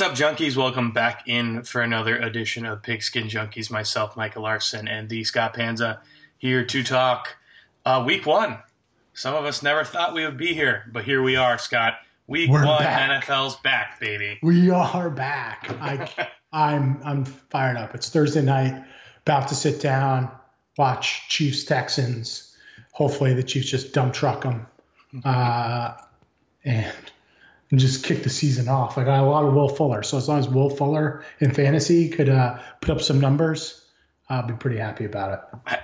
What's up, junkies? Welcome back in for another edition of Pigskin Junkies. Myself, Michael Larson, and the Scott Panza here to talk uh, week one. Some of us never thought we would be here, but here we are, Scott. Week We're one, back. NFL's back, baby. We are back. I, I'm I'm fired up. It's Thursday night. About to sit down, watch Chiefs Texans. Hopefully the Chiefs just dump truck them, uh, and and just kick the season off. I got a lot of Will Fuller, so as long as Will Fuller in fantasy could uh, put up some numbers, I'll be pretty happy about it.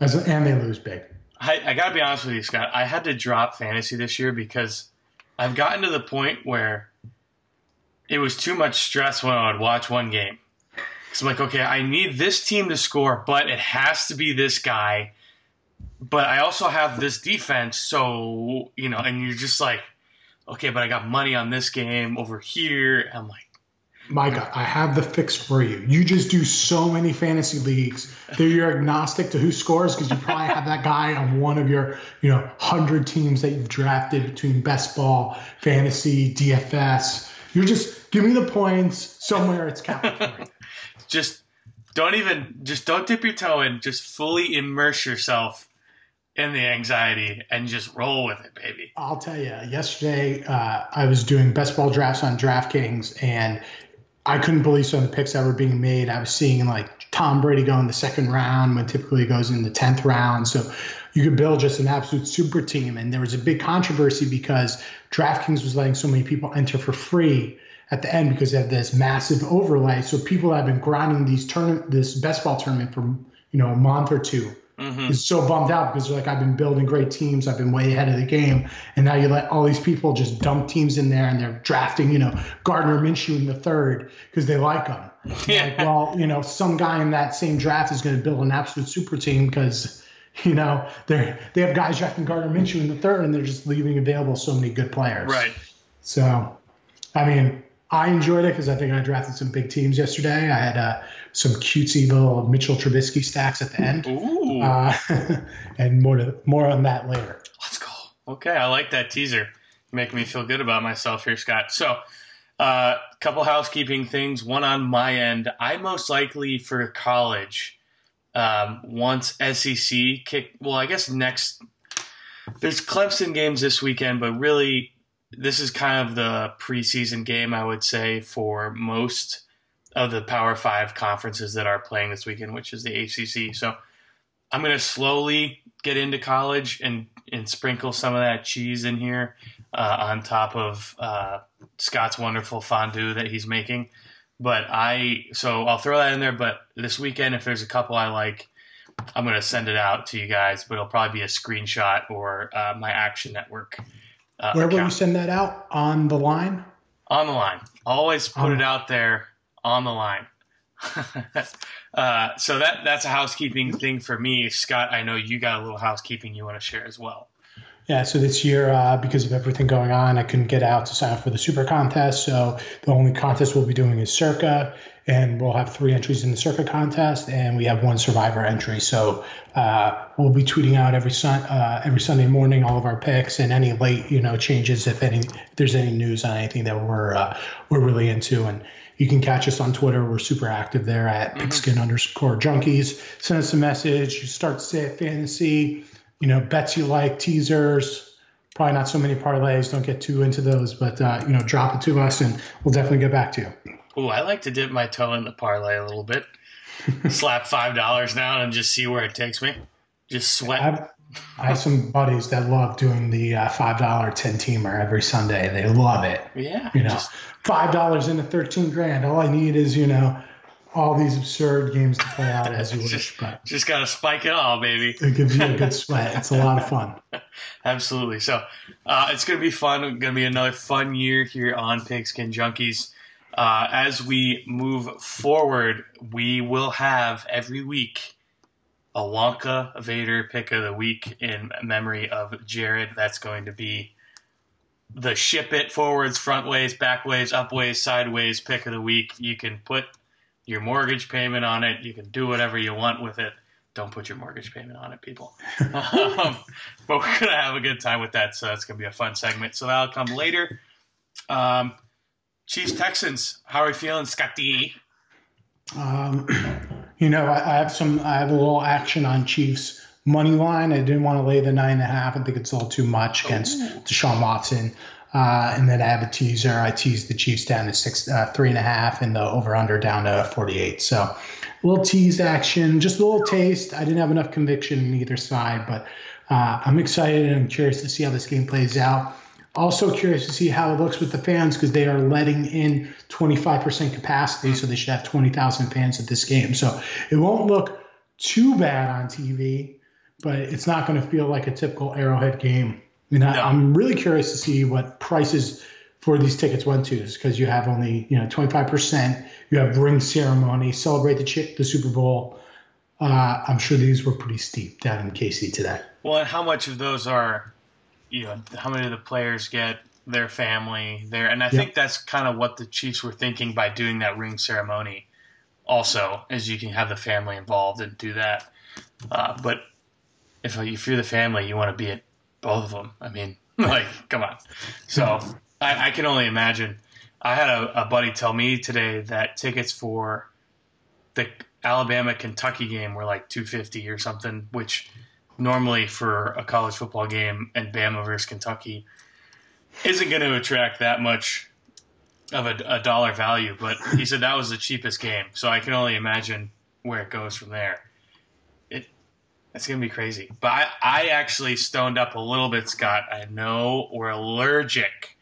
As and they lose big. I, I gotta be honest with you, Scott. I had to drop fantasy this year because I've gotten to the point where it was too much stress when I would watch one game. Because I'm like, okay, I need this team to score, but it has to be this guy. But I also have this defense, so you know, and you're just like, okay, but I got money on this game over here. I'm like, Micah, I have the fix for you. You just do so many fantasy leagues that you're agnostic to who scores because you probably have that guy on one of your, you know, hundred teams that you've drafted between best ball, fantasy, DFS. You're just give me the points somewhere. It's capital. just don't even, just don't dip your toe in. Just fully immerse yourself in the anxiety and just roll with it, baby. I'll tell you. Yesterday, uh, I was doing best ball drafts on DraftKings, and I couldn't believe some of the picks that were being made. I was seeing like Tom Brady go in the second round when typically he goes in the tenth round. So you could build just an absolute super team. And there was a big controversy because DraftKings was letting so many people enter for free at the end because they have this massive overlay. So people have been grinding these turn this best ball tournament for you know a month or 2 Mhm. is so bummed out because they're like, I've been building great teams, I've been way ahead of the game, and now you let all these people just dump teams in there and they're drafting, you know, Gardner Minshew in the third because they like him. Like, well, you know, some guy in that same draft is going to build an absolute super team because. You know, they they have guys drafting Gardner Minshew in the third, and they're just leaving available so many good players. Right. So, I mean, I enjoyed it because I think I drafted some big teams yesterday. I had uh, some cutesy little Mitchell Trubisky stacks at the end, Ooh. uh, and more to more on that later. Let's go. Okay, I like that teaser. Making me feel good about myself here, Scott. So, a uh, couple housekeeping things. One on my end. I most likely for college, um, once SEC kick. Well, I guess next. There's Clemson games this weekend, but really, this is kind of the preseason game, I would say, for most of the Power Five conferences that are playing this weekend, which is the ACC. So, I'm going to slowly get into college and and sprinkle some of that cheese in here uh, on top of uh, Scott's wonderful fondue that he's making. But I so I'll throw that in there. But this weekend, if there's a couple I like, I'm going to send it out to you guys. But it'll probably be a screenshot or uh, my Action Network. Uh, Where will you send that out on the line? on the line. Always put On it out there on the line. uh, so that that's a housekeeping thing for me, Scott. I know you got a little housekeeping you want to share as well. Yeah, so this year, uh, because of everything going on, I couldn't get out to sign up for the super contest. So the only contest we'll be doing is Circa, and we'll have three entries in the Circa contest, and we have one Survivor entry. So uh, we'll be tweeting out every sun uh, every Sunday morning all of our picks and any late you know changes if any if there's any news on anything that we're uh, we're really into and. You can catch us on Twitter. We're super active there at pigskin underscore junkies. Send us a message. You start to say fantasy you know, bets you like, teasers, probably not so many parlays. Don't get too into those, but uh, you know, drop it to us, and we'll definitely get back to you. Ooh, I like to dip my toe in the parlay a little bit. Slap five dollars down and just see where it takes me. Just sweat. have, I have some buddies that love doing the uh, five dollar ten teamer every Sunday. They love it. Yeah, You know, just five dollars into thirteen grand. All I need is you know all these absurd games to play out as you wish, Just- but just gotta spike it all, baby. it gives you a good sweat. It's a lot of fun. Absolutely. So uh, it's going to be fun. Going to be another fun year here on Pigskin Junkies. Uh, as we move forward, we will have every week a Wonka Vader pick of the week in memory of Jared. That's going to be the ship it forwards, front ways, back ways, up ways, sideways pick of the week. You can put your mortgage payment on it. You can do whatever you want with it. Don't put your mortgage payment on it, people. um, but we're gonna have a good time with that, so that's gonna be a fun segment. So that'll come later. Um, Chiefs Texans. How are we feeling, Scotty? Um, you know, I, I have some. I have a little action on Chiefs money line. I didn't want to lay the nine and a half. I think it's a little too much against Ooh. Deshaun Watson. Uh, and then I have a teaser. I teased the Chiefs down to six, uh, three and a half, and the over under down to 48. So a little tease action, just a little taste. I didn't have enough conviction in either side, but uh, I'm excited and I'm curious to see how this game plays out. Also curious to see how it looks with the fans because they are letting in 25% capacity, so they should have 20,000 fans at this game. So it won't look too bad on TV, but it's not going to feel like a typical Arrowhead game. I, no. I'm really curious to see what prices for these tickets went to because you have only you know 25%. You have ring ceremony, celebrate the the Super Bowl. Uh, I'm sure these were pretty steep down in KC today. Well, and how much of those are you know how many of the players get their family there, and I yep. think that's kind of what the Chiefs were thinking by doing that ring ceremony. Also, is you can have the family involved and do that. Uh, but if if you're the family, you want to be at both of them. I mean, like, come on. So I, I can only imagine. I had a, a buddy tell me today that tickets for the Alabama Kentucky game were like 250 or something, which normally for a college football game and Bama versus Kentucky isn't going to attract that much of a, a, dollar value. But he said that was the cheapest game, so I can only imagine where it goes from there. It it's going to be crazy. But I, I actually stoned up a little bit, Scott. I know we're allergic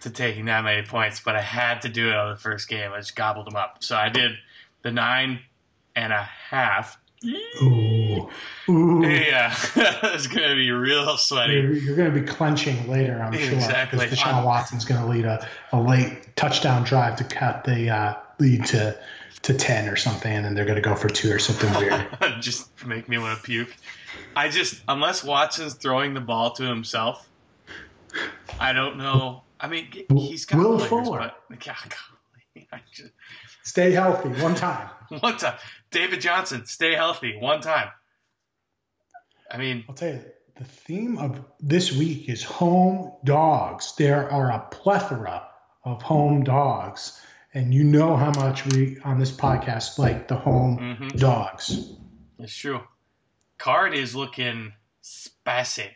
to taking that many points, but I had to do it on the first game. I just gobbled them up. So I did the nine and a half. Ooh. Ooh. Yeah, it's going to be real sweaty. You're, you're, going to be clenching later, I'm sure. Exactly. Because Deshaun Watson's going to lead a, a late touchdown drive to cut the uh, lead to to 10 or something, and then they're going to go for two or something weird. just make me want to puke. I just, unless Watson's throwing the ball to himself, I don't know. I mean, he's got Will players, Fuller. but God, God, just, stay healthy one time. one time. David Johnson, stay healthy one time. I mean, I'll tell you, the theme of this week is home dogs. There are a plethora of home dogs, and you know how much we on this podcast like the home mm-hmm. dogs. It's true. Card is looking spicy.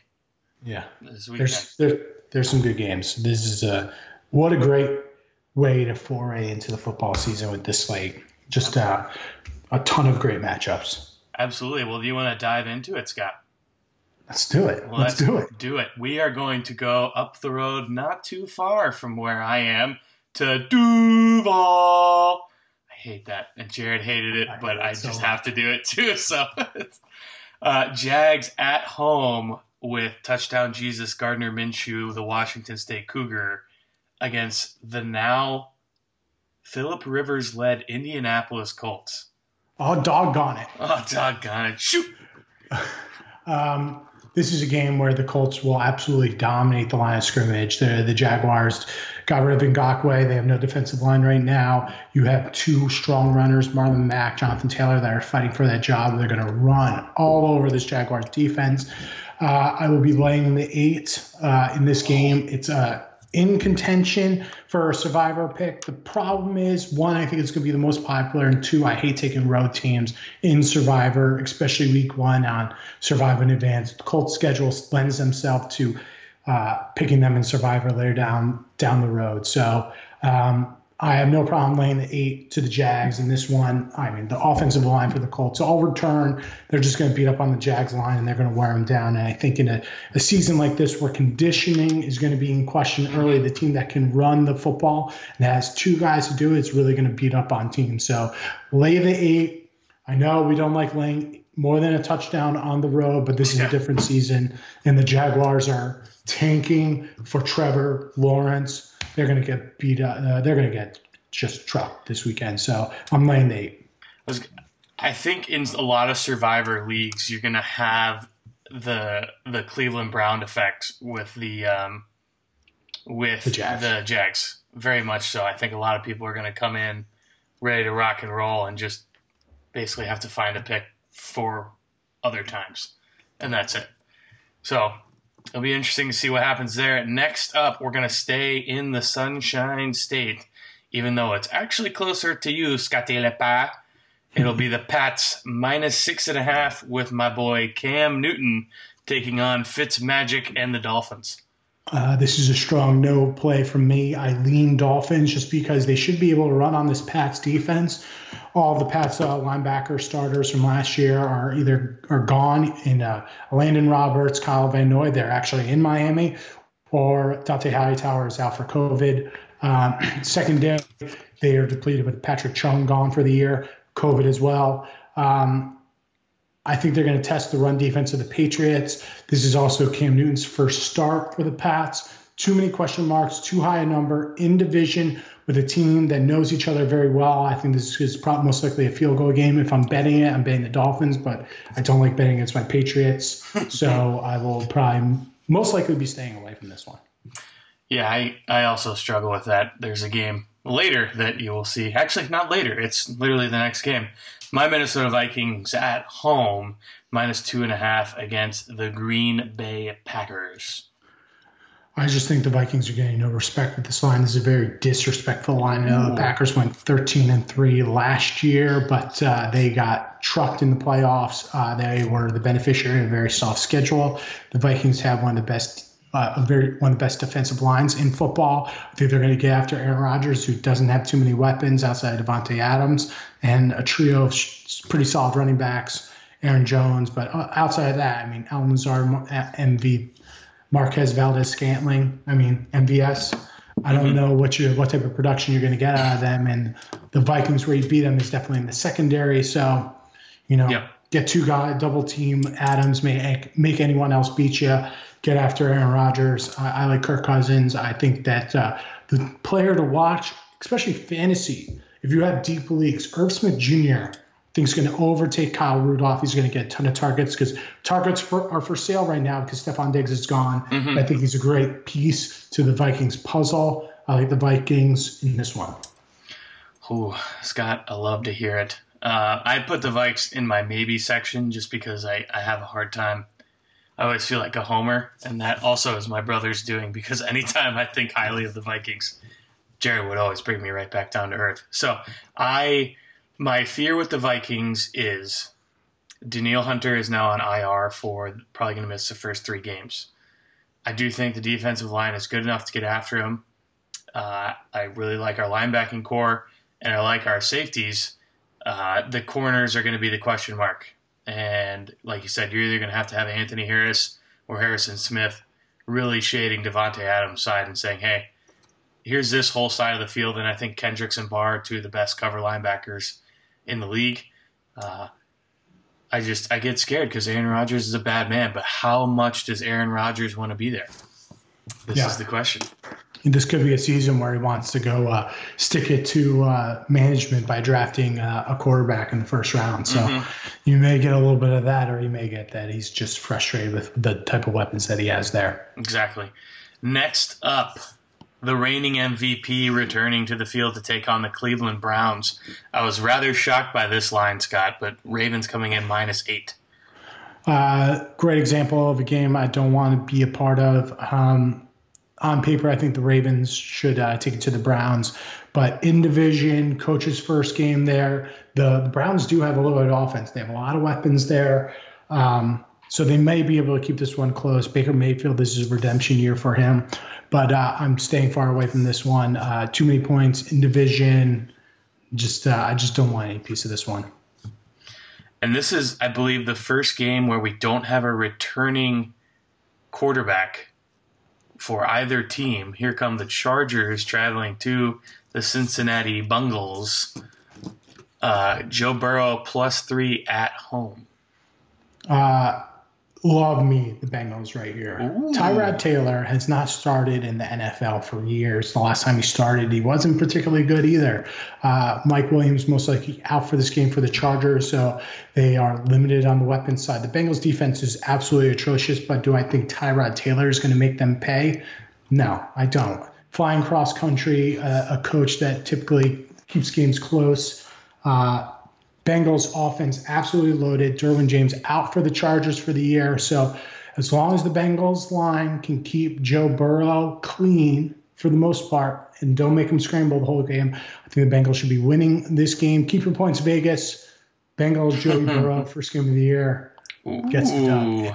Yeah, there's there, there's some good games. This is a what a great way to foray into the football season with this slate. Just uh, a ton of great matchups. Absolutely. Well, do you want to dive into it, Scott? Let's do it. Let's, let's do it. Do it. We are going to go up the road not too far from where I am to Duval. I hate that. And Jared hated it, I but I just have to do it too. So, uh, Jags at home with touchdown Jesus Gardner Minshew, the Washington State Cougar, against the now Philip Rivers led Indianapolis Colts. Oh, doggone it. Oh, doggone it. Shoot. um, this is a game where the Colts will absolutely dominate the line of scrimmage. The, the Jaguars got rid of Ngakoue. They have no defensive line right now. You have two strong runners, Marlon Mack, Jonathan Taylor, that are fighting for that job. They're going to run all over this Jaguars defense. Uh, I will be laying the eight uh, in this game. It's a in contention for a survivor pick. The problem is one, I think it's going to be the most popular, and two, I hate taking road teams in survivor, especially week one on survivor in advance. The Colts schedule lends themselves to uh, picking them in survivor later down down the road. So um, I have no problem laying the eight to the Jags in this one. I mean, the offensive line for the Colts all return. They're just going to beat up on the Jags line and they're going to wear them down. And I think in a, a season like this where conditioning is going to be in question early, the team that can run the football and has two guys to do it is really going to beat up on teams. So lay the eight. I know we don't like laying more than a touchdown on the road, but this is a different season. And the Jaguars are tanking for Trevor Lawrence they're going to get beat up. Uh, they're going to get just trucked this weekend. So I'm laying eight. I think in a lot of Survivor leagues, you're going to have the the Cleveland Brown effect with the um, with the Jags. the Jags. Very much so. I think a lot of people are going to come in ready to rock and roll and just basically have to find a pick for other times, and that's it. So It'll be interesting to see what happens there. Next up, we're going to stay in the Sunshine State, even though it's actually closer to you, Scotty Lepa. It'll be the Pats minus six and a half with my boy Cam Newton taking on Fitz Magic and the Dolphins. Uh, this is a strong no play from me. I lean Dolphins just because they should be able to run on this Pats defense. All the Pats uh, linebacker starters from last year are either are gone in uh, Landon Roberts, Kyle Van Noy. They're actually in Miami, or Dont'a Hightower is out for COVID. Um, secondary, they are depleted with Patrick Chung gone for the year, COVID as well. Um, I think they're going to test the run defense of the Patriots. This is also Cam Newton's first start for the Pats. Too many question marks, too high a number in division with a team that knows each other very well. I think this is probably most likely a field goal game. If I'm betting it, I'm betting the Dolphins, but I don't like betting against my Patriots. so I will probably most likely be staying away from this one. Yeah, I, I also struggle with that. There's a game later that you will see. Actually, not later. It's literally the next game my Minnesota Vikings at home minus two and a half against the Green Bay Packers. I just think the Vikings are getting no respect with this line. This is a very disrespectful line. I know the Packers went 13 and three last year, but uh, they got trucked in the playoffs. Uh, they were the beneficiary of a very soft schedule. The Vikings have one of the best uh, a very one of the best defensive lines in football. I think they're going to get after Aaron Rodgers, who doesn't have too many weapons outside of Davante Adams, and a trio of pretty solid running backs, Aaron Jones. But uh, outside of that, I mean, Allen Lazard, MV, Marquez Valdes-Scantling. I mean, MVS. I don't mm-hmm. know what you what type of production you're going to get out of them, and the Vikings where you beat them is definitely in the secondary. So, you know, yep. get two guy double team Adams, make make anyone else beat you get after Aaron Rodgers. I, I like Kirk Cousins. I think that uh, the player to watch, especially fantasy, if you have deep leagues, Irv Smith Jr. I think is going to overtake Kyle Rudolph. He's going to get a ton of targets because targets for, are for sale right now because Stefon Diggs is gone. Mm-hmm. I think he's a great piece to the Vikings puzzle. I like the Vikings in this one. Ooh, Scott, I love to hear it. Uh, I put the Vikes in my maybe section just because I, I have a hard time I always feel like a homer, and that also is my brother's doing because anytime I think highly of the Vikings, Jerry would always bring me right back down to earth. So I, my fear with the Vikings is Danielle Hunter is now on IR for probably going to miss the first three games. I do think the defensive line is good enough to get after him. Uh, I really like our linebacking corps, and I like our safeties. Uh, the corners are going to be the question mark. And like you said, you're either going to have to have Anthony Harris or Harrison Smith really shading Davante Adams' side and saying, hey, here's this whole side of the field. And I think Kendricks and Barr are two of the best cover linebackers in the league. Uh, I just I get scared because Aaron Rodgers is a bad man, but how much does Aaron Rodgers want to be there? This yeah. is the question this could be a season where he wants to go uh, stick it to uh, management by drafting uh, a quarterback in the first round. So mm-hmm. you may get a little bit of that, or you may get that he's just frustrated with the type of weapons that he has there. Exactly. Next up, the reigning MVP returning to the field to take on the Cleveland Browns. I was rather shocked by this line, Scott, but Ravens coming in minus eight. Uh, great example of a game I don't want to be a part of. Um, on paper, I think the Ravens should uh, take it to the Browns. But in division, coach's first game there, the, the, Browns do have a little bit of offense. They have a lot of weapons there. Um, so they may be able to keep this one close. Baker Mayfield, this is a redemption year for him. But uh, I'm staying far away from this one. Uh, too many points in division. Just uh, I just don't want any piece of this one. And this is, I believe, the first game where we don't have a returning quarterback for either team. Here come the Chargers traveling to the Cincinnati Bungles. Uh, Joe Burrow plus three at home. Uh, love me the Bengals right here. Ooh. Tyrod Taylor has not started in the NFL for years. The last time he started, he wasn't particularly good either. Uh, Mike Williams most likely out for this game for the Chargers, so they are limited on the weapons side. The Bengals defense is absolutely atrocious, but do I think Tyrod Taylor is going to make them pay? No, I don't. Flying cross country, uh, a coach that typically keeps games close. Uh, Bengals offense absolutely loaded. Derwin James out for the Chargers for the year. So as long as the Bengals line can keep Joe Burrow clean for the most part and don't make him scramble the whole game, I think the Bengals should be winning this game. Keep your points, Vegas. Bengals, Joey Burrow, first game of the year, gets it done.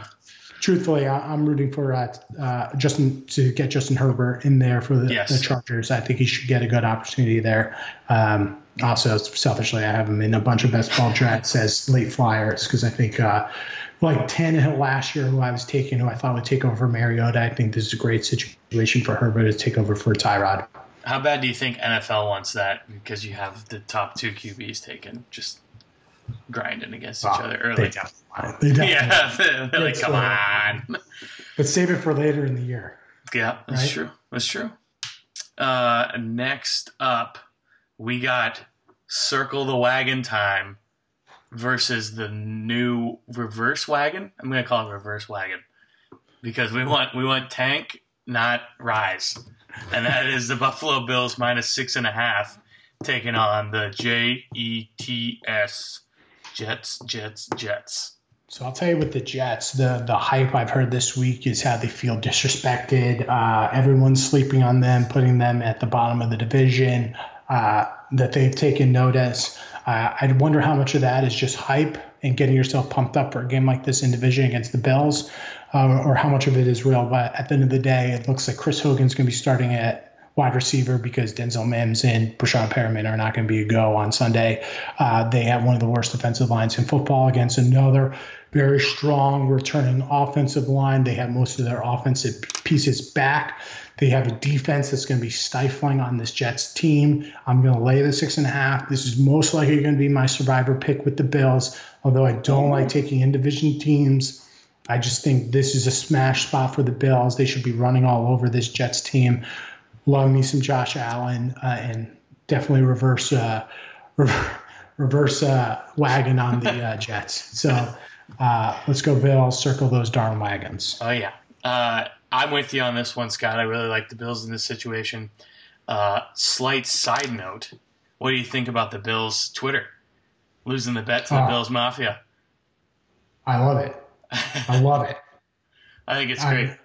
Truthfully, I, am rooting for uh, uh, Justin to get Justin Herbert in there for the, yes. the, Chargers. I think he should get a good opportunity there. Um, also, selfishly, I have him in a bunch of best ball drafts as late flyers because I think uh, like Tannehill last year, who I was taking, who I thought would take over Mariota. I think this is a great situation for Herbert to take over for Tyrod. How bad do you think NFL wants that? Because you have the top two QBs taken, just grinding against each other early. They, they yeah, they're like, come on. But save it for later in the year. Yeah, that's right? true. That's true. Uh, next up, we got Circle the Wagon time versus the new reverse wagon. I'm to call it reverse wagon because we want we want tank, not rise, and that is the Buffalo Bills minus six and a half taking on the J E T S Jets, Jets, Jets. So I'll tell you with the Jets, the the hype I've heard this week is how they feel disrespected. Uh, everyone's sleeping on them, putting them at the bottom of the division. Uh, that they've taken notice. Uh, I wonder how much of that is just hype and getting yourself pumped up for a game like this in division against the Bills, uh, or how much of it is real. But at the end of the day, it looks like Chris Hogan's going to be starting at wide receiver because Denzel Mims and Breshad Perriman are not going to be a go on Sunday. Uh, they have one of the worst defensive lines in football against another very strong returning offensive line. They have most of their offensive pieces back. They have a defense that's going to be stifling on this Jets team. I'm going to lay the six and a half. This is most likely going to be my survivor pick with the Bills, although I don't like taking in division teams. I just think this is a smash spot for the Bills. They should be running all over this Jets team. Love me some Josh Allen uh, and definitely reverse uh, reverse uh, wagon on the uh, Jets. So uh, let's go, Bills. Circle those darn wagons. Oh yeah. I'm with you on this one, Scott. I really like the Bills in this situation. Uh, slight side note: What do you think about the Bills' Twitter losing the bet to the uh, Bills Mafia? I love it. I love it. I think it's great. I,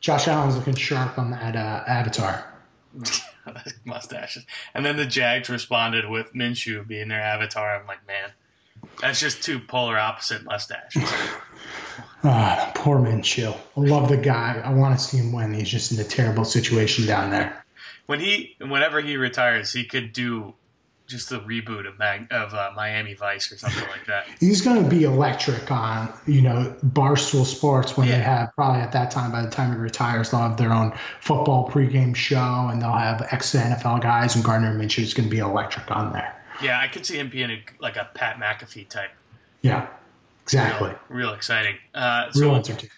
Josh Allen's looking sharp on that uh, avatar. Mustaches, and then the Jags responded with Minshew being their avatar. I'm like, man, that's just two polar opposite mustaches. Ah, poor Minshew. I love the guy. I want to see him win. He's just in a terrible situation down there. When he, whenever he retires, he could do just a reboot of Mag, of uh, Miami Vice or something like that. He's going to be electric on you know Barstool Sports when yeah. they have probably at that time by the time he retires they'll have their own football pregame show and they'll have ex NFL guys and Gardner Minshew is going to be electric on there. Yeah, I could see him being a, like a Pat McAfee type. Yeah, exactly. Real, real exciting. Uh, so, real entertaining.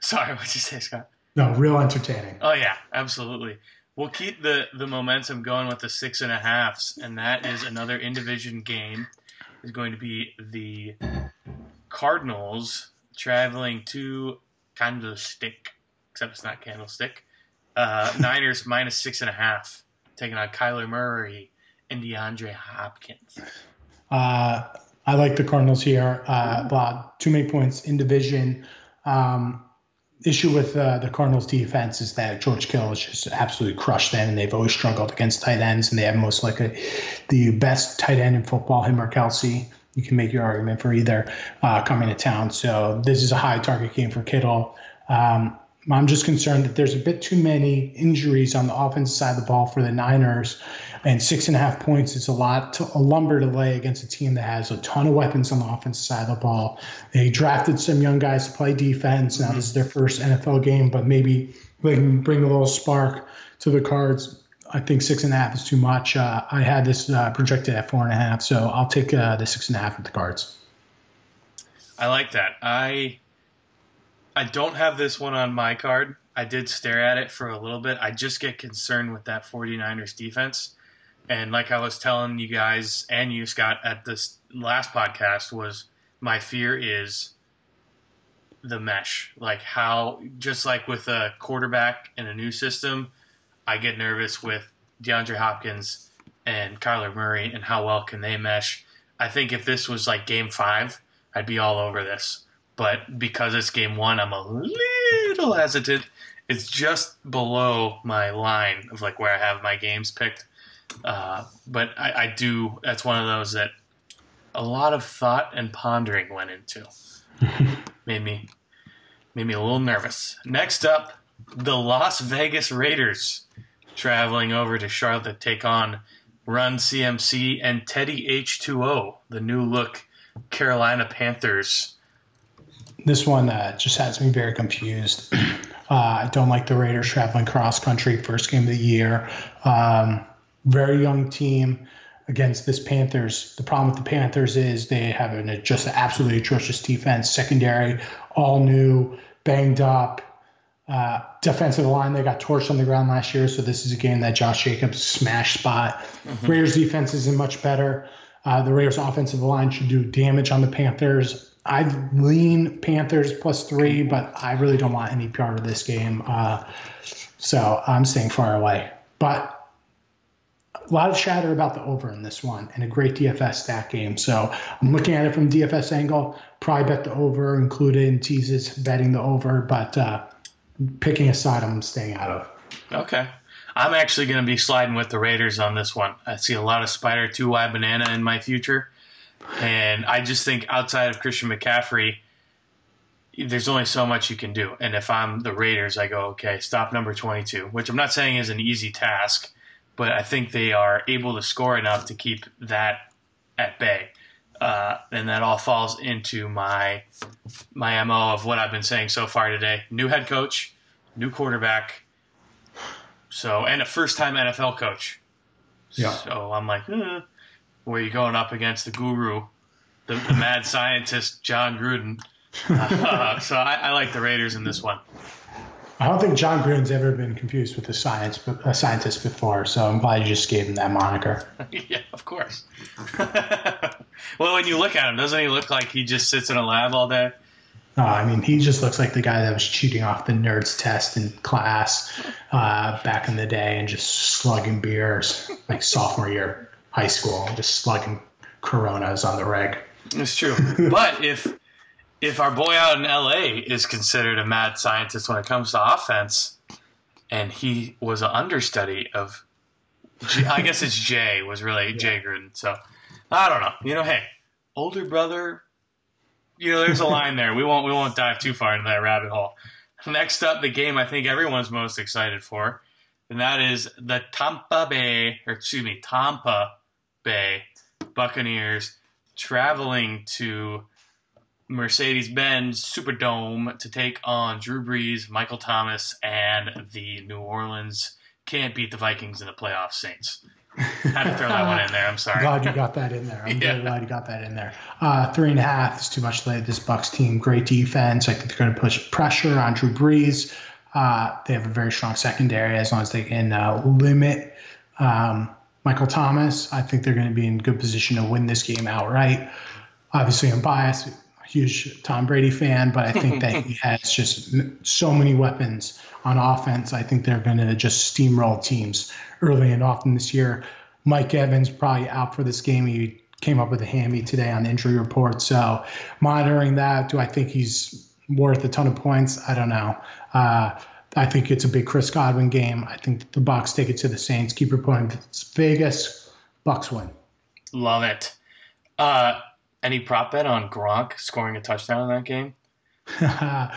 Sorry, what'd you say, Scott? No, real entertaining. Oh yeah, absolutely. We'll keep the the momentum going with the six and a halfs, and that is another in division game. Is going to be the Cardinals traveling to Candlestick, except it's not Candlestick. Uh, Niners minus six and a half, taking on Kyler Murray and DeAndre Hopkins? Uh, I like the Cardinals here. Uh, Bob, too many points in division. Um, issue with uh, the Cardinals defense is that George Kittle has just absolutely crushed them, and they've always struggled against tight ends, and they have most likely the best tight end in football, him or Kelce. You can make your argument for either uh, coming to town. So this is a high target game for Kittle. Um, I'm just concerned that there's a bit too many injuries on the offensive side of the ball for the Niners, and six and a half points is a lot, to, a lumber to lay against a team that has a ton of weapons on the offensive side of the ball. They drafted some young guys to play defense. Now this is their first NFL game, but maybe they can bring a little spark to the Cards. I think six and a half is too much. Uh, I had this uh, projected at four and a half, so I'll take uh, the six and a half with the Cards. I like that. I I don't have this one on my card. I did stare at it for a little bit. I just get concerned with that 49ers defense. And like I was telling you guys and you, Scott, at this last podcast, was my fear is the mesh. Like how, just like with a quarterback in a new system, I get nervous with DeAndre Hopkins and Kyler Murray and how well can they mesh. I think if this was like game five, I'd be all over this but because it's game one, I'm a little hesitant. It's just below my line of like where I have my games picked. Uh, but I, I do. That's one of those that a lot of thought and pondering went into. made me made me a little nervous. Next up, the Las Vegas Raiders traveling over to Charlotte to take on Run CMC and Teddy H2O, the new look Carolina Panthers. This one uh, just has me very confused. Uh, I don't like the Raiders traveling cross country first game of the year. Um, very young team against this Panthers. The problem with the Panthers is they have an, just an absolutely atrocious defense, secondary, all new, banged up. Uh, defensive line, they got torched on the ground last year, so this is a game that Josh Jacobs smash spot. Mm-hmm. Raiders defense isn't much better. Uh, the Raiders offensive line should do damage on the Panthers. I'd lean Panthers plus three, but I really don't want any part of this game. Uh, so I'm staying far away. But a lot of chatter about the over in this one and a great DFS stack game. So I'm looking at it from DFS angle. Probably bet the over, included in teases, betting the over, but uh, picking a side I'm staying out of. Okay. I'm actually going to be sliding with the Raiders on this one. I see a lot of Spider 2 Y banana in my future. And I just think outside of Christian McCaffrey, there's only so much you can do. And if I'm the Raiders, I go, okay, stop number 22, which I'm not saying is an easy task but I think they are able to score enough to keep that at bay. Uh, and that all falls into my my mo of what I've been saying so far today. New head coach, new quarterback, so and a first time NFL coach. Yeah. So I'm like, eh, where you going up against the guru, the, the mad scientist Jon Gruden. Uh, so I, I like the Raiders in this one. I don't think Jon Gruden's ever been confused with a science a scientist before, so I'm glad you just gave him that moniker. yeah, of course. well, when you look at him, doesn't he look like he just sits in a lab all day? I mean, he just looks like the guy that was cheating off the nerds test in class uh, back in the day and just slugging beers like sophomore year high school, just slugging Coronas on the reg. It's true, but if if our boy out in LA is considered a mad scientist when it comes to offense, and he was an understudy of, I guess it's Jay was really yeah. Jay Gruden. So I don't know. You know, hey, older brother. You know, there's a line there. We won't we won't dive too far into that rabbit hole. Next up, the game I think everyone's most excited for, and that is the Tampa Bay, or excuse me, Tampa Bay Buccaneers traveling to Mercedes Benz Superdome to take on Drew Brees, Michael Thomas, and the New Orleans can't beat the Vikings in the playoffs Saints. Had to throw that one in there. I'm sorry. Glad you got that in there. I'm yeah. glad you got that in there. Uh, three and a half is too much lay this Bucks team. Great defense. I think they're going to push pressure on Drew Brees. Uh, they have a very strong secondary as long as they can uh, limit um, Michael Thomas. I think they're going to be in good position to win this game outright. Obviously, I'm biased huge Tom Brady fan, but I think that he has just so many weapons on offense. I think they're going to just steamroll teams early and often this year. Mike Evans probably out for this game. He came up with a hammy today on the injury report. So monitoring that, do I think he's worth a ton of points? I don't know. Uh, I think it's a big Chris Godwin game. I think the Bucks take it to the Saints. Keep your reporting Vegas. Bucks win. Love it. Uh, any prop bet on Gronk scoring a touchdown in that game? uh,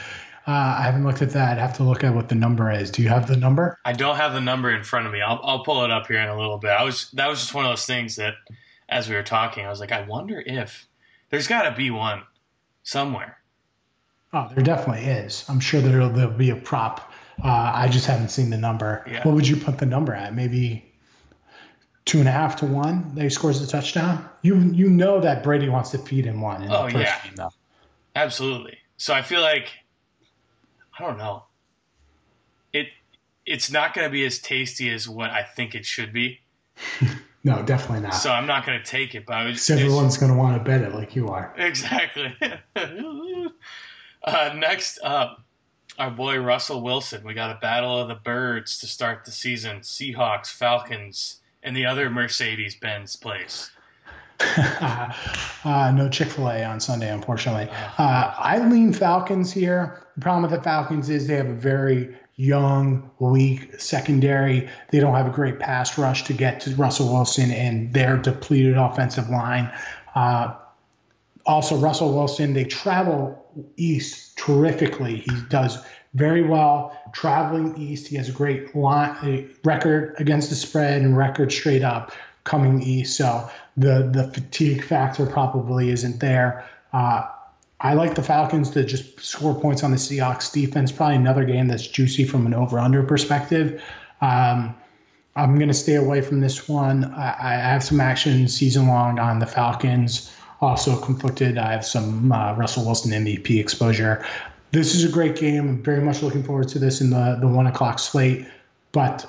I haven't looked at that. i have to look at what the number is. Do you have the number? I don't have the number in front of me. I'll, I'll pull it up here in a little bit. I was that was just one of those things that, as we were talking, I was like, I wonder if there's got to be one somewhere. Oh, there definitely is. I'm sure there'll, there'll be a prop. Uh, I just haven't seen the number. Yeah. What would you put the number at? Maybe two and a half to one that he scores a touchdown. You you know that Brady wants to feed him one in oh, the first yeah. game, though. Absolutely. So I feel like I don't know. It it's not going to be as tasty as what I think it should be. no, definitely not. So I'm not going to take it. But I was, everyone's going to want to bet it like you are. Exactly. uh, next up, our boy Russell Wilson. We got a battle of the birds to start the season. Seahawks, Falcons and the other Mercedes Benz place. uh, no Chick fil A on Sunday, unfortunately. Uh, I lean Falcons here. The problem with the Falcons is they have a very young, weak secondary. They don't have a great pass rush to get to Russell Wilson and their depleted offensive line. Uh, also, Russell Wilson, they travel east terrifically. He does very well traveling east. He has a great line, record against the spread and record straight up coming east. So the the fatigue factor probably isn't there. Uh, I like the Falcons to just score points on the Seahawks defense. Probably another game that's juicy from an over under perspective. Um, I'm going to stay away from this one. I, I, have some action season long on the Falcons. Also conflicted. I have some uh, Russell Wilson MVP exposure. This is a great game. I'm very much looking forward to this in the, the one o'clock slate, but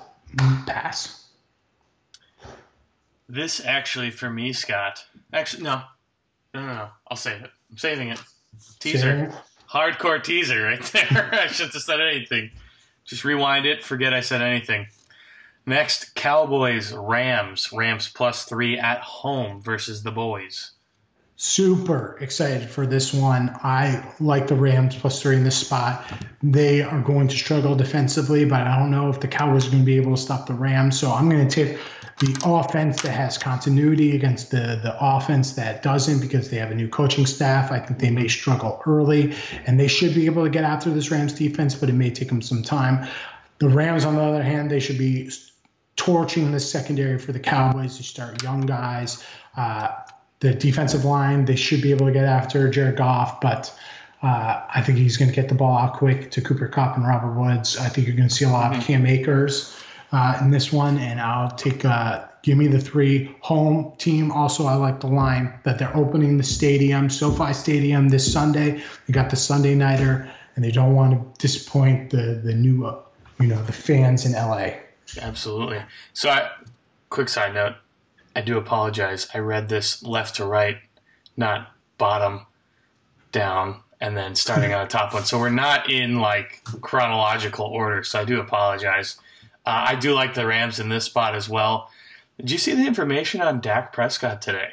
pass. This actually, for me, Scott. Actually, no, no, no, no. I'll save it. I'm saving it. Teaser, hardcore teaser right there. I shouldn't have said anything. Just rewind it. Forget I said anything. Next, Cowboys, Rams. Rams plus three at home versus the boys super excited for this one. I like the Rams plus three in this spot. They are going to struggle defensively, but I don't know if the Cowboys are going to be able to stop the Rams. So I'm going to take the offense that has continuity against the, the offense that doesn't because they have a new coaching staff. I think they may struggle early, and they should be able to get after this Rams defense, but it may take them some time. The Rams, on the other hand, they should be torching the secondary for the Cowboys to start young guys. Uh, the defensive line, they should be able to get after Jared Goff, but uh, I think he's going to get the ball out quick to Cooper Kupp and Robert Woods. I think you're going to see a lot mm-hmm. of Cam Akers uh, in this one, and I'll take uh, give me the three home team. Also, I like the line that they're opening the stadium, SoFi Stadium, this Sunday. They got the Sunday nighter, and they don't want to disappoint the the new, uh, you know, the fans in LA. Absolutely. So, I, quick side note: I do apologize. I read this left to right, not bottom down, and then starting on the top one. So we're not in like chronological order. So I do apologize. Uh, I do like the Rams in this spot as well. Did you see the information on Dak Prescott today?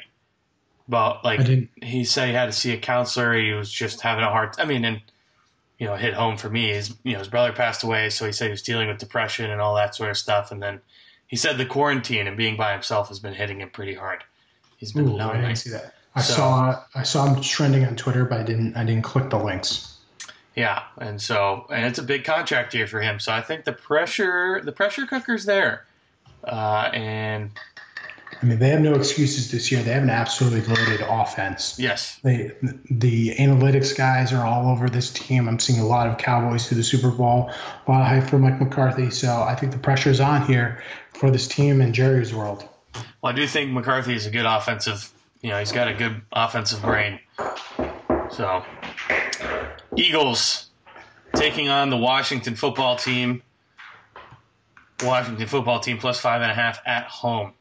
About like he said he had to see a counselor. He was just having a hard. I mean, and you know, hit home for me. His you know his brother passed away, so he said he was dealing with depression and all that sort of stuff. And then he said the quarantine and being by himself has been hitting him pretty hard. He's been Ooh, lonely. I didn't see that. I so, saw I saw him trending on Twitter, but I didn't I didn't click the links. Yeah, and so and it's a big contract year for him. So I think the pressure the pressure cooker's there, uh, and I mean, they have no excuses this year. They have an absolutely loaded offense. Yes. They, the analytics guys are all over this team. I'm seeing a lot of Cowboys to the Super Bowl, a lot of hype for Mike McCarthy. So I think the pressure is on here for this team in Jerry's world. Well, I do think McCarthy is a good offensive, you know, he's got a good offensive brain. So, Eagles taking on the Washington football team. Washington football team plus five and a half at home.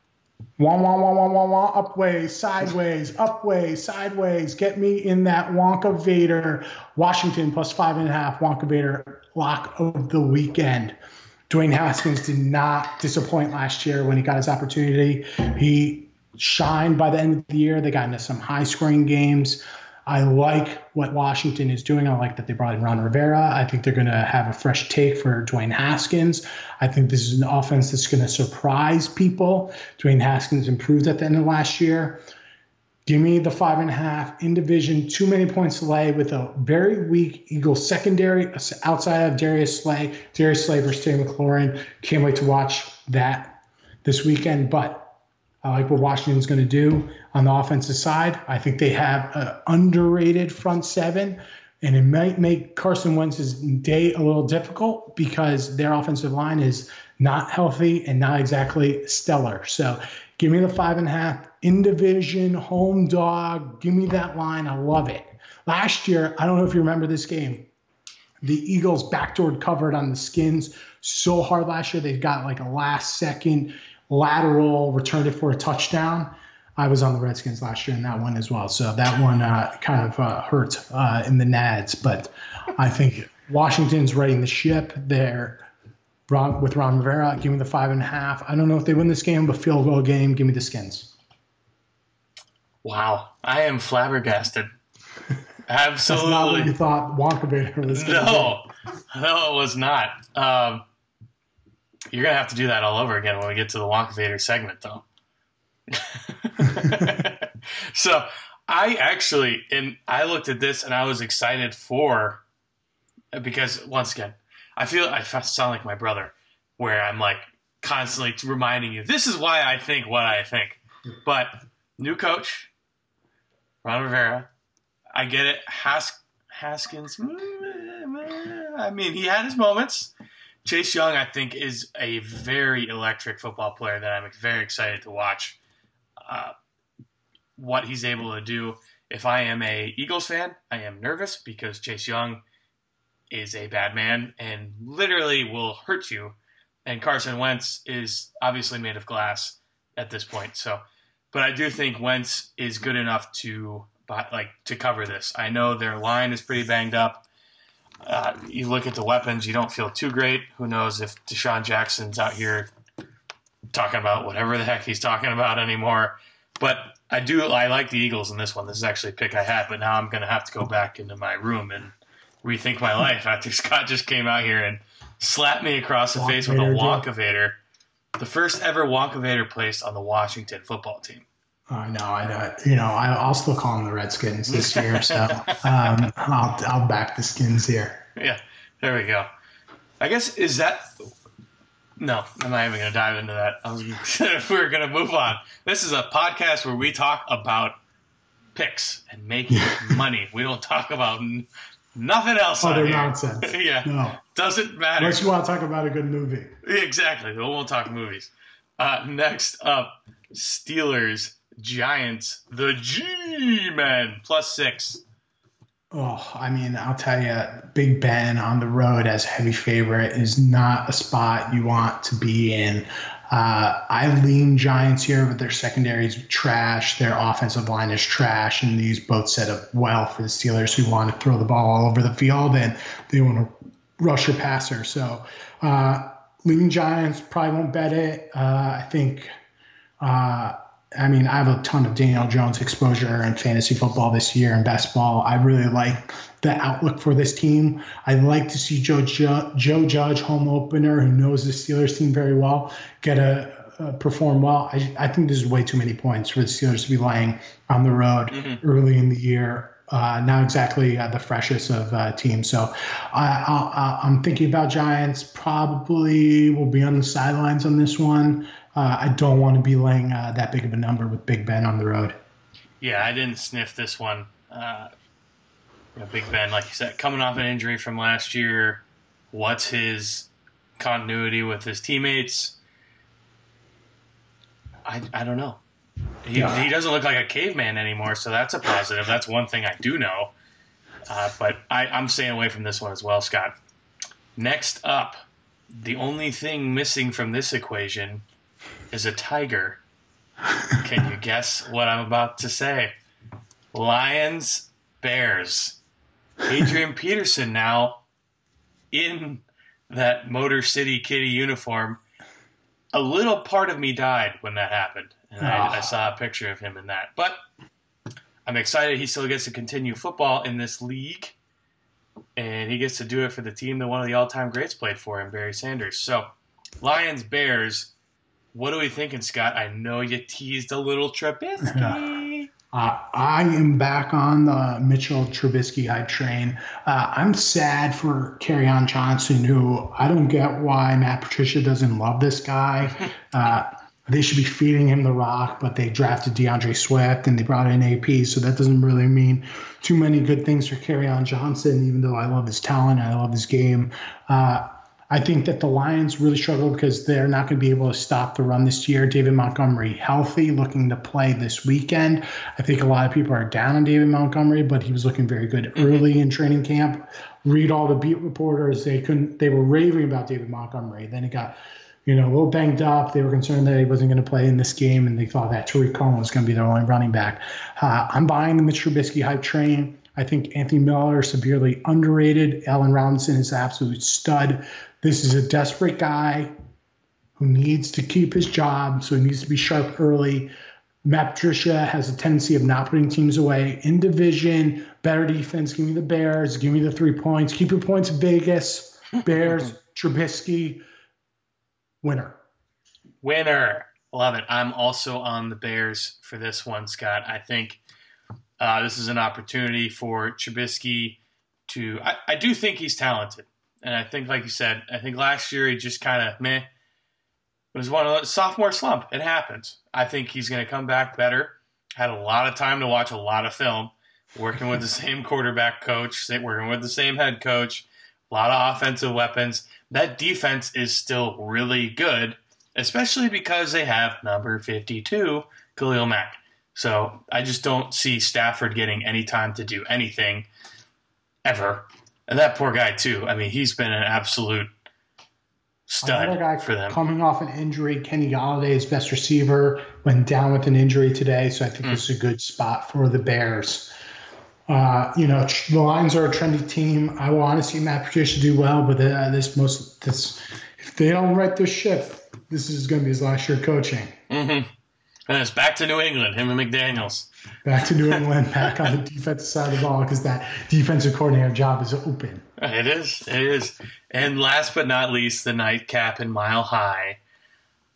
Wah, wah, wah, wah, wah, wah, upways, sideways, upways, sideways. Get me in that Wonka Vader. Washington plus five and a half. Wonka Vader lock of the weekend. Dwayne Haskins did not disappoint last year when he got his opportunity. He shined by the end of the year. They got into some high scoring games. I like what Washington is doing. I like that they brought in Ron Rivera. I think they're going to have a fresh take for Dwayne Haskins. I think this is an offense that's going to surprise people. Dwayne Haskins improved at the end of last year. Give me the five and a half in division, too many points to lay with a very weak Eagles secondary uh, outside of Darius Slay, Darius Slay versus Terry McLaurin. Can't wait to watch that this weekend. But I like what Washington's going to do on the offensive side. I think they have an underrated front seven, and it might make Carson Wentz's day a little difficult because their offensive line is not healthy and not exactly stellar. So give me the five and a half in division, home dog. Give me that line. I love it. Last year, I don't know if you remember this game. The Eagles backdoored covered on the skins so hard last year. They got like a last second lateral, returned it for a touchdown. I was on the Redskins last year in that one as well. So that one uh, kind of uh, hurt uh, in the Nads. But I think Washington's riding the ship there Ron, with Ron Rivera. Give me the five and a half. I don't know if they win this game, but field goal game. Give me the Skins. Wow, I am flabbergasted. Absolutely. That's not what you thought Wonka was. No, no, it was not. Um, you're gonna have to do that all over again when we get to the Wonka Vader segment, though. so I actually, and I looked at this and I was excited for because once again, I feel I sound like my brother, where I'm like constantly reminding you, this is why I think what I think. But new coach, Ron Rivera, I get it. Has- Haskins, I mean, he had his moments. Chase Young, I think, is a very electric football player that I'm very excited to watch. Uh, what he's able to do. If I am a Eagles fan, I am nervous because Chase Young is a bad man and literally will hurt you. And Carson Wentz is obviously made of glass at this point. So, but I do think Wentz is good enough to like to cover this. I know their line is pretty banged up. Uh, you look at the weapons, you don't feel too great. Who knows if DeSean Jackson's out here talking about whatever the heck he's talking about anymore? But I do. I like the Eagles in this one. This is actually a pick I had, but now I'm going to have to go back into my room and rethink my life after Scott just came out here and slapped me across the face with a Wonkavator, the first ever Wonkavator placed on the Washington football team. I know, I know. You know, I'll still call them the Redskins this year, so um, I'll I'll back the Skins here. Yeah, there we go. I guess is that no, I'm not even going to dive into that. Was, we're going to move on. This is a podcast where we talk about picks and making money. We don't talk about nothing else. Other nonsense. yeah. No. Doesn't matter. Unless you want to talk about a good movie. Exactly. We won't talk movies. Uh, next up, Steelers, Giants, the G Men, plus six. Oh, I mean, I'll tell you, Big Ben on the road as heavy favorite is not a spot you want to be in. Uh, I lean Giants here, but their secondary is trash. Their offensive line is trash, and these both set up well for the Steelers who want to throw the ball all over the field and they want to rush your passer. So, uh, lean Giants probably won't bet it. Uh, I think. Uh, I mean, I have a ton of Daniel Jones exposure in fantasy football this year and basketball. I really like the outlook for this team. I'd like to see Joe, Joe, Joe Judge, home opener, who knows the Steelers team very well, get a, perform well. I, I, think there's way too many points for the Steelers to be laying on the road mm-hmm. early in the year. Uh, not exactly uh, the freshest of uh, teams. So I, am thinking about Giants. Probably will be on the sidelines on this one uh, I don't want to be laying uh, that big of a number with Big Ben on the road. Yeah, I didn't sniff this one. Uh, you know, Big Ben, like you said, coming off an injury from last year. What's his continuity with his teammates? I, I don't know. He, yeah. he doesn't look like a caveman anymore, so that's a positive. That's one thing I do know. Uh, but I, I'm staying away from this one as well, Scott. Next up, the only thing missing from this equation is a tiger. Can you guess what I'm about to say? Lions, Bears. Adrian Peterson now in that Motor City Kitty uniform. A little part of me died when that happened, and. I, I ah. saw a picture of him in that. But I'm excited he still gets to continue football in this league, and he gets to do it for the team that one of the all-time greats played for him, Barry Sanders. So, Lions, Bears what are we thinking, Scott? I know you teased a little Trubisky. Uh, I am back on the Mitchell Trubisky hype train. Uh, I'm sad for Kerryon Johnson, who I don't get why Matt Patricia doesn't love this guy. Uh, they should be feeding him the rock, but they drafted D'Andre Swift and they brought in AP, so that doesn't really mean too many good things for Kerryon Johnson, even though I love his talent and I love his game. Uh, I think that the Lions really struggle because they're not going to be able to stop the run this year. David Montgomery healthy, looking to play this weekend. I think a lot of people are down on David Montgomery, but he was looking very good mm-hmm. early in training camp. Read all the beat reporters; they couldn't. They were raving about David Montgomery. Then he got, you know, a little banged up. They were concerned that he wasn't going to play in this game, and they thought that Tarik Cohen was going to be their only running back. Uh, I'm buying the Mitch Trubisky hype train. I think Anthony Miller severely underrated. Allen Robinson is an absolute stud. This is a desperate guy who needs to keep his job, so he needs to be sharp early. Matt Patricia has a tendency of not putting teams away in division. Better defense. Give me the Bears. Give me the three points. Keep your points Vegas. Bears. Trubisky. Winner. Winner. Love it. I'm also on the Bears for this one, Scott. I think uh, this is an opportunity for Trubisky to. I, I do think he's talented. And I think, like you said, I think last year he just kind of meh. It was one of the sophomore slump. It happens. I think he's going to come back better. Had a lot of time to watch a lot of film, working with the same quarterback coach, working with the same head coach, a lot of offensive weapons. That defense is still really good, especially because they have number 52, Khalil Mack. So I just don't see Stafford getting any time to do anything ever. And that poor guy too. I mean, he's been an absolute stud Another guy for them. coming off an injury. Kenny Golladay, his best receiver, went down with an injury today, so I think Mm. this is a good spot for the Bears. Uh, you know, the Lions are a trendy team. I want to see Matt Patricia do well, but uh, this most this if they don't right this ship, this is going to be his last year coaching. Mm-hmm. And it's back to New England, him and McDaniels. Back to New England, back on the defensive side of the ball because that defensive coordinator job is open. It is. It is. And last but not least, the nightcap in Mile High.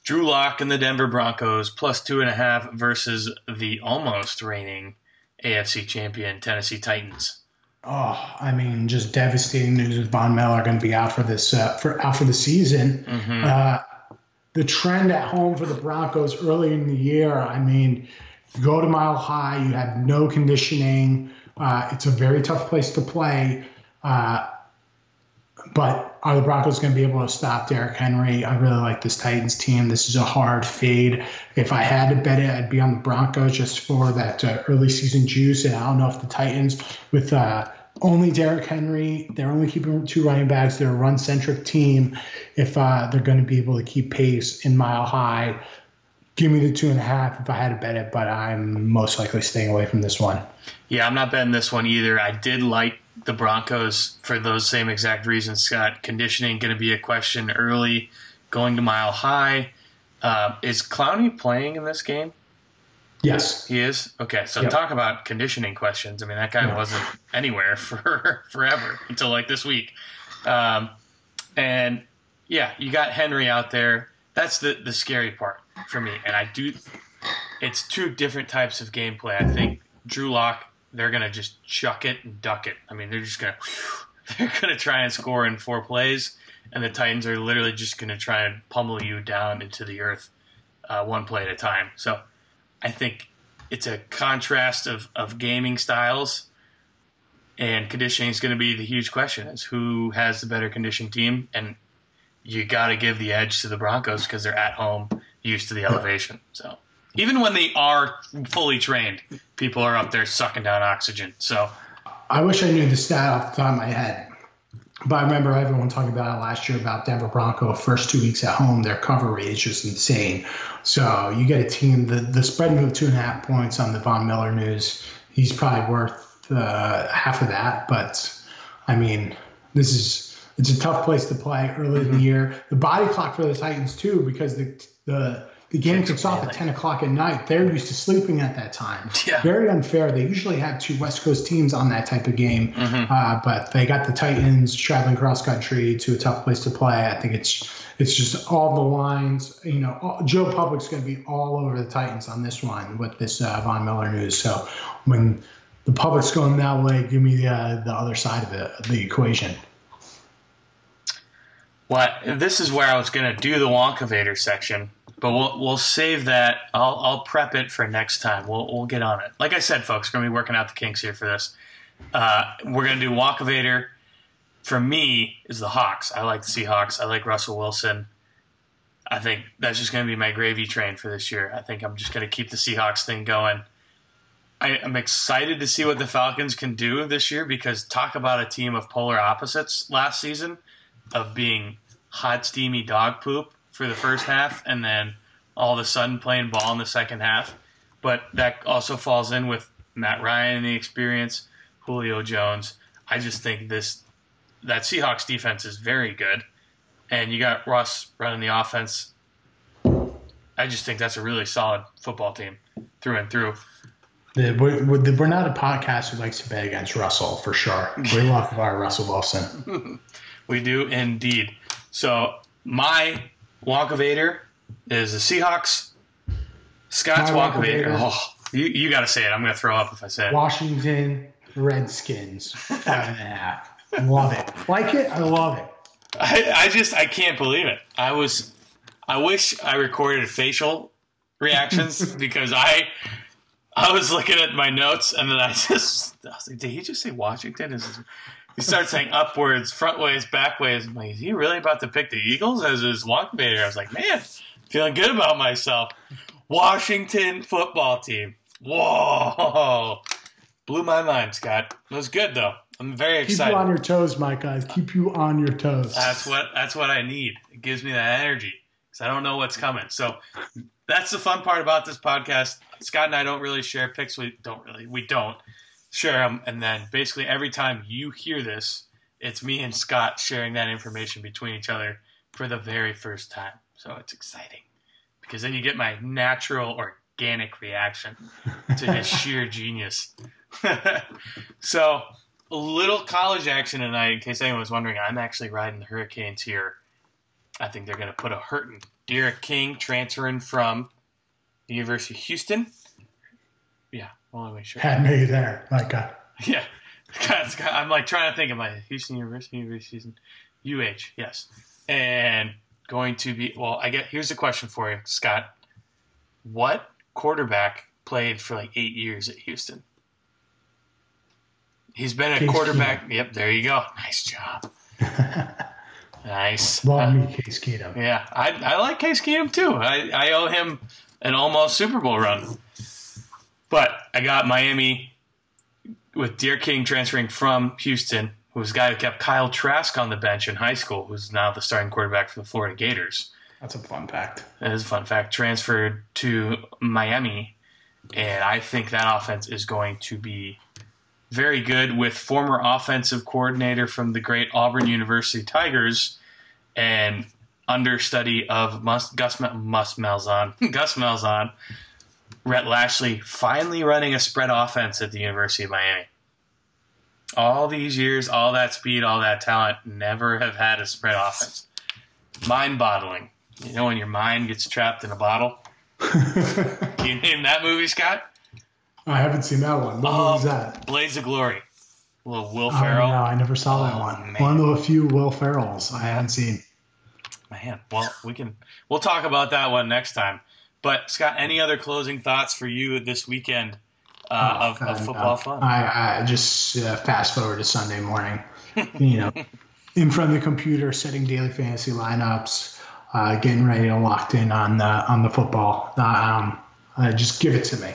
Drew Lock and the Denver Broncos plus two and a half versus the almost reigning AFC champion Tennessee Titans. Oh, I mean, just devastating news with Von Miller going to be out for this uh, for out for the season. Mm-hmm. Uh, the trend at home for the Broncos early in the year, I mean, you go to Mile High, you have no conditioning. Uh, it's a very tough place to play. Uh, but are the Broncos going to be able to stop Derrick Henry? I really like this Titans team. This is a hard fade. If I had to bet it, I'd be on the Broncos just for that uh, early season juice. And I don't know if the Titans, with uh, only Derrick Henry, they're only keeping two running backs. They're a run centric team. If uh, they're going to be able to keep pace in Mile High, give me the two and a half if I had to bet it. But I'm most likely staying away from this one. Yeah, I'm not betting this one either. I did like the Broncos for those same exact reasons, Scott. Conditioning going to be a question early, going to Mile High. Uh, is Clowney playing in this game? Yes. He is? Okay, so Yep. talk about conditioning questions. I mean, that guy Yeah. wasn't anywhere for forever until like this week. Um, and yeah, you got Henry out there. That's the, the scary part for me. And I do, it's two different types of gameplay. I think Drew Lock, they're going to just chuck it and duck it. I mean, they're just going to, they're going to try and score in four plays. And the Titans are literally just going to try and pummel you down into the earth uh, one play at a time. So I think it's a contrast of, of gaming styles, and conditioning is going to be the huge question: is who has the better conditioned team? And you got to give the edge to the Broncos because they're at home, used to the elevation. So even when they are fully trained, people are up there sucking down oxygen. So I wish I knew the stat off the top of my head. But I remember everyone talking about it last year about Denver Bronco first two weeks at home. Their cover rate is just insane. So you get a team. The the spread moved two and a half points on the Von Miller news. He's probably worth uh, half of that. But I mean, this is it's a tough place to play early in the year. The body clock for the Titans too, because the the the game Kicks off at ten o'clock at night. They're used to sleeping at that time. Yeah. Very unfair. They usually have two West Coast teams on that type of game, Mhm. uh, but they got the Titans traveling cross country to a tough place to play. I think it's it's just all the lines. You know, all, Joe Public's going to be all over the Titans on this one with this uh, Von Miller news. So when the public's going that way, give me the uh, the other side of it, the equation. What this is where I was going to do the Wonkavator section, but we'll we'll save that. I'll I'll prep it for next time. We'll we'll get on it. Like I said, folks, we're going to be working out the kinks here for this. Uh, we're going to do Wonkavator. For me, is the Hawks. I like the Seahawks. I like Russell Wilson. I think that's just going to be my gravy train for this year. I think I'm just going to keep the Seahawks thing going. I, I'm excited to see what the Falcons can do this year because talk about a team of polar opposites last season of being hot, steamy dog poop for the first half and then all of a sudden playing ball in the second half. But that also falls in with Matt Ryan and the experience, Julio Jones. I just think this that Seahawks defense is very good. And you got Russ running the offense. I just think that's a really solid football team through and through. The, we're we're not a podcast who likes to bet against Russell for sure. We love our Russell Wilson. We do indeed. So my Wonkavator is the Seahawks. Scott's My Wonkavator. Wonkavator. Oh, you, you got to say it. I'm going to throw up if I say it. Washington Redskins five and a half. Love it. Like it? I love it. I, I just I can't believe it. I was I wish I recorded facial reactions because I I was looking at my notes and then I just I was like, did he just say Washington? Is he starts saying upwards, front ways, back ways. I'm like, is he really about to pick the Eagles as his walkmater? I was like, man, feeling good about myself. Washington football team. Whoa. Blew my mind, Scott. It was good though. I'm very excited. Keep you on your toes, my guys. Keep you on your toes. That's what that's what I need. It gives me that energy because I don't know what's coming. So that's the fun part about this podcast. Scott and I don't really share picks. We don't really. We don't share them. And then basically every time you hear this, it's me and Scott sharing that information between each other for the very first time. So it's exciting because then you get my natural organic reaction to his sheer genius. so a little college action tonight, in case anyone was wondering. I'm actually riding the Hurricanes here. I think they're going to put a hurting. D'Eriq King transferring from the University of Houston. Yeah, well, let me make sure. Had me there. Like, uh, Yeah, God, Scott, I'm like trying to think of my Houston University, University Houston, UH. Yes, and going to be well. I get here's a question for you, Scott. What quarterback played for like eight years at Houston? He's been a Case quarterback. Yep, there you go. Nice job. Nice. love Uh, me, Case Keenum. yeah, I, I like Case Keenum too. I, I owe him an almost Super Bowl run. But I got Miami with D'Eriq King transferring from Houston, who's a guy who kept Kyle Trask on the bench in high school, who's now the starting quarterback for the Florida Gators. That's a fun fact. That is a fun fact. Transferred to Miami, and I think that offense is going to be very good with former offensive coordinator from the great Auburn University Tigers and understudy of Mus, Gus Ma- Mus Malzahn, Gus Malzahn, Rhett Lashlee finally running a spread offense at the University of Miami. All these years, all that speed, all that talent, never have had a spread offense. Mind boggling. You know when your mind gets trapped in a bottle? Can you name that movie, Scott? I haven't seen that one. What Oh, was that? Blades of Glory. little Will Ferrell. Oh, no, I never saw that Oh, one. man. One of the few Will Ferrells I haven't seen. Man, well, we can we'll talk about that one next time. But Scott, any other closing thoughts for you this weekend uh, Oh, of, God, of football no. fun? I, I just uh, fast forward to Sunday morning. you know, in front of the computer, setting daily fantasy lineups, uh, getting ready to locked in on the on the football. Uh, um, uh, just give it to me.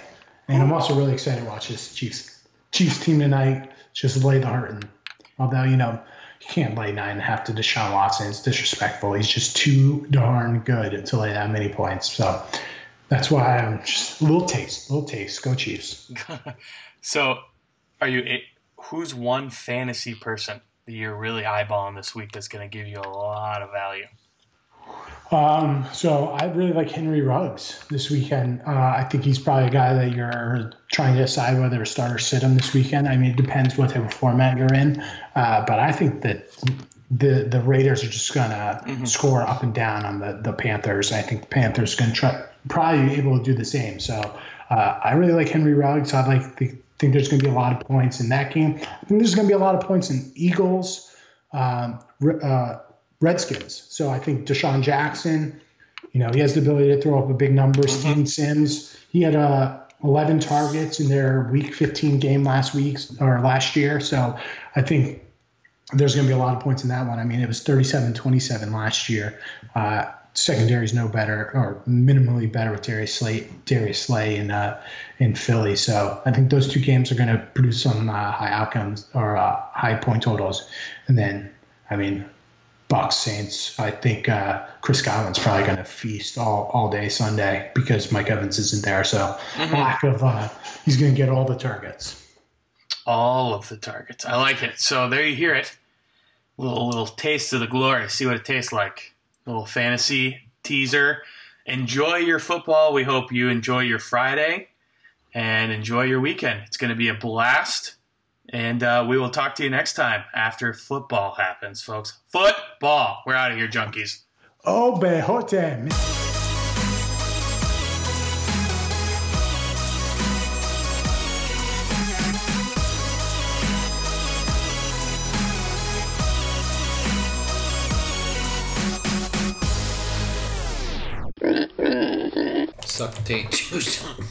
And I'm also really excited to watch this Chiefs Chiefs team tonight. Just lay the hurting. Although you know you can't lay nine and a half to Deshaun Watson. It's disrespectful. He's just too darn good to lay that many points. So that's why I'm just a little taste, a little taste. Go Chiefs. so, are you who's one fantasy person that you're really eyeballing this week that's going to give you a lot of value? Um, so I really like Henry Ruggs this weekend. Uh, I think he's probably a guy that you're trying to decide whether to start or sit him this weekend. I mean, it depends what type of format you're in, uh, but I think that the the Raiders are just gonna score up and down on the the Panthers. I think the Panthers gonna try probably able to do the same. So uh, I really like Henry Ruggs. I like the, think there's gonna be a lot of points in that game. I think there's gonna be a lot of points in Eagles. Um, uh, Redskins. So I think DeSean Jackson, you know, he has the ability to throw up a big number. Steven Sims, he had uh, 11 targets in their Week 15 game last week or last year. So I think there's going to be a lot of points in that one. I mean, it was 37-27 last year. Uh, secondary's no better or minimally better with Darius Slay, Darius Slay in uh, in Philly. So I think those two games are going to produce some uh, high outcomes or uh, high point totals. And then, I mean, Bucks Saints. I think uh, Chris Godwin's probably going to feast all, all day Sunday because Mike Evans isn't there. So lack of uh, he's going to get all the targets. All of the targets. I like it. So there you hear it. Little little taste of the glory. See what it tastes like. Little fantasy teaser. enjoy your football. We hope you enjoy your Friday and enjoy your weekend. It's going to be a blast. And uh, we will talk to you next time after football happens, folks. Football. We're out of here, junkies. Oh, bejote. Suck taint juice.